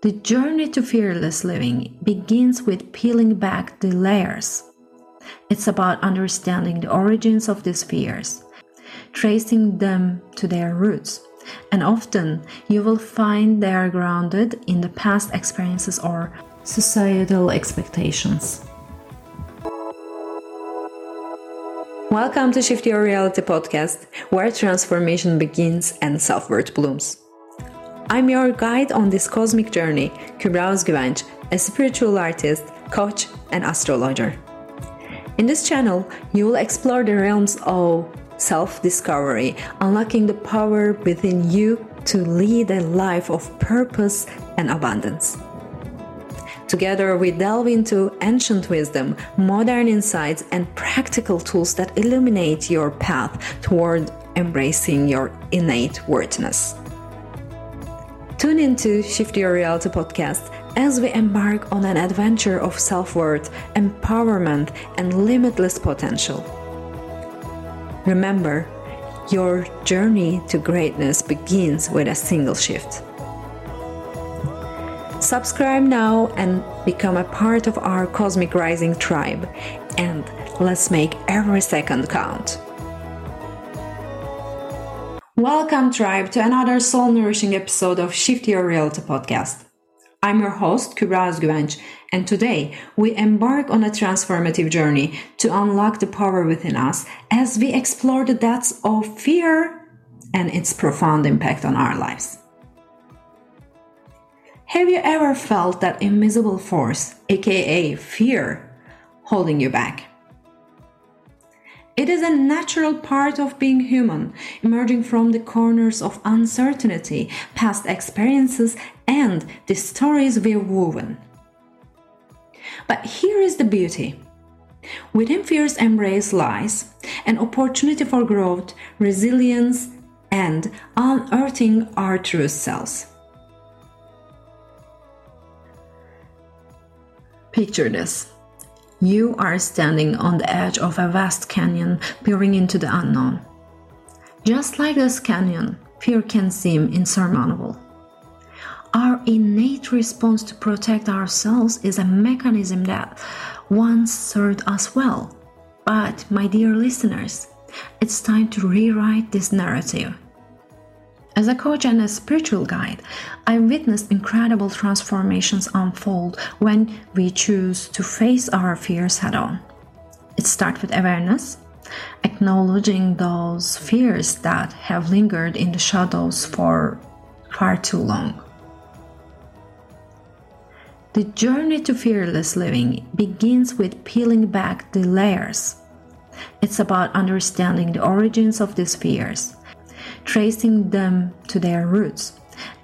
The journey to fearless living begins with peeling back the layers. It's about understanding the origins of these fears, tracing them to their roots, and often you will find they are grounded in the past experiences or societal expectations. Welcome to Shift Your Reality podcast, where transformation begins and self worth blooms. I'm your guide on this cosmic journey, Kübra Özgüvenç, a spiritual artist, coach, and astrologer. In this channel, you will explore the realms of self discovery, unlocking the power within you to lead a life of purpose and abundance. Together, we delve into ancient wisdom, modern insights, and practical tools that illuminate your path toward embracing your innate worthiness. Tune into Shift Your Reality podcast as we embark on an adventure of self worth, empowerment, and limitless potential. Remember, your journey to greatness begins with a single shift. Subscribe now and become a part of our Cosmic Rising tribe, and let's make every second count. Welcome, tribe, to another soul nourishing episode of Shift Your Reality podcast. I'm your host, Kübra Özgüvenç, and today we embark on a transformative journey to unlock the power within us as we explore the depths of fear and its profound impact on our lives. Have you ever felt that invisible force, aka fear, holding you back? It is a natural part of being human, emerging from the corners of uncertainty, past experiences, and the stories we've woven. But here is the beauty. Within fear's embrace lies an opportunity for growth, resilience, and unearthing our true selves. Picture this. You are standing on the edge of a vast canyon peering into the unknown. Just like this canyon, fear can seem insurmountable. Our innate response to protect ourselves is a mechanism that once served us well. But, my dear listeners, it's time to rewrite this narrative. As a coach and a spiritual guide, I witnessed incredible transformations unfold when we choose to face our fears head on. It starts with awareness, acknowledging those fears that have lingered in the shadows for far too long. The journey to fearless living begins with peeling back the layers. It's about understanding the origins of these fears tracing them to their roots.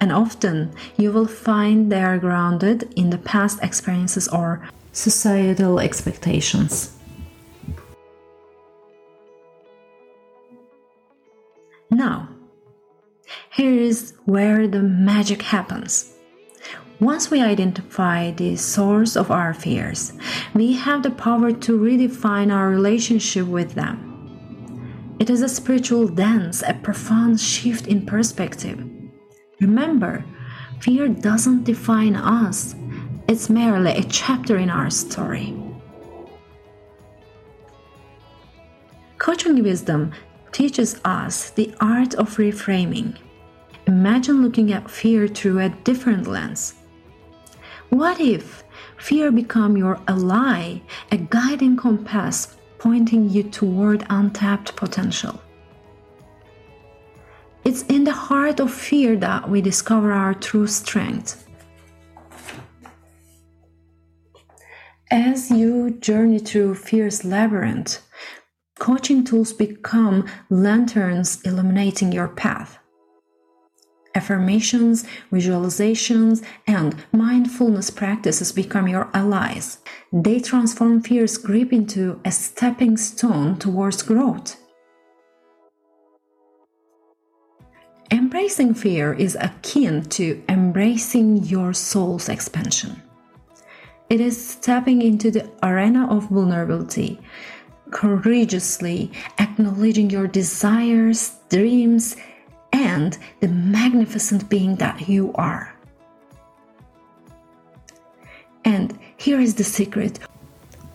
And often you will find they are grounded in the past experiences or societal expectations. Now, here is where the magic happens. Once we identify the source of our fears, we have the power to redefine our relationship with them. It is a spiritual dance, a profound shift in perspective. Remember, fear doesn't define us, it's merely a chapter in our story. Coaching wisdom teaches us the art of reframing. Imagine looking at fear through a different lens. What if fear become your ally, a guiding compass pointing you toward untapped potential. It's in the heart of fear that we discover our true strength. As you journey through fear's labyrinth, coaching tools become lanterns illuminating your path. Affirmations, visualizations, and mindfulness practices become your allies. They transform fear's grip into a stepping stone towards growth. Embracing fear is akin to embracing your soul's expansion. It is stepping into the arena of vulnerability, courageously acknowledging your desires, dreams, and the magnificent being that you are. And here is the secret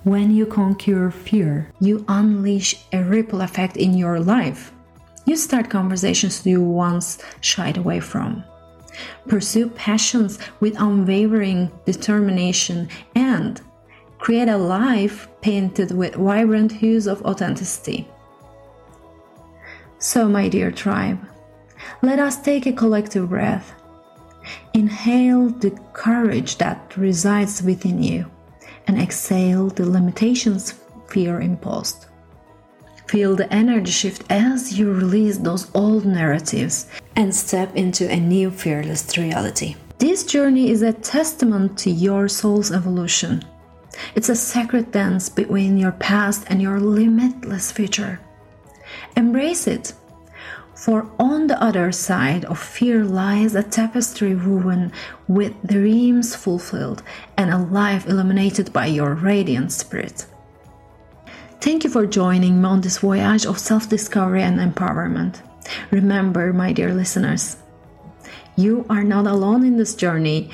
when you conquer fear, you unleash a ripple effect in your life. You start conversations you once shied away from. Pursue passions with unwavering determination and create a life painted with vibrant hues of authenticity. So, my dear tribe, let us take a collective breath. Inhale the courage that resides within you and exhale the limitations fear imposed. Feel the energy shift as you release those old narratives and step into a new fearless reality. This journey is a testament to your soul's evolution. It's a sacred dance between your past and your limitless future. Embrace it for on the other side of fear lies a tapestry woven with dreams fulfilled and a life illuminated by your radiant spirit. Thank you for joining me on this voyage of self discovery and empowerment. Remember, my dear listeners, you are not alone in this journey.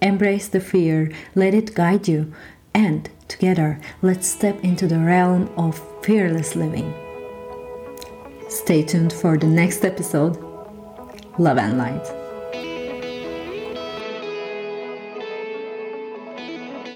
Embrace the fear, let it guide you, and together, let's step into the realm of fearless living. Stay tuned for the next episode. Love and light.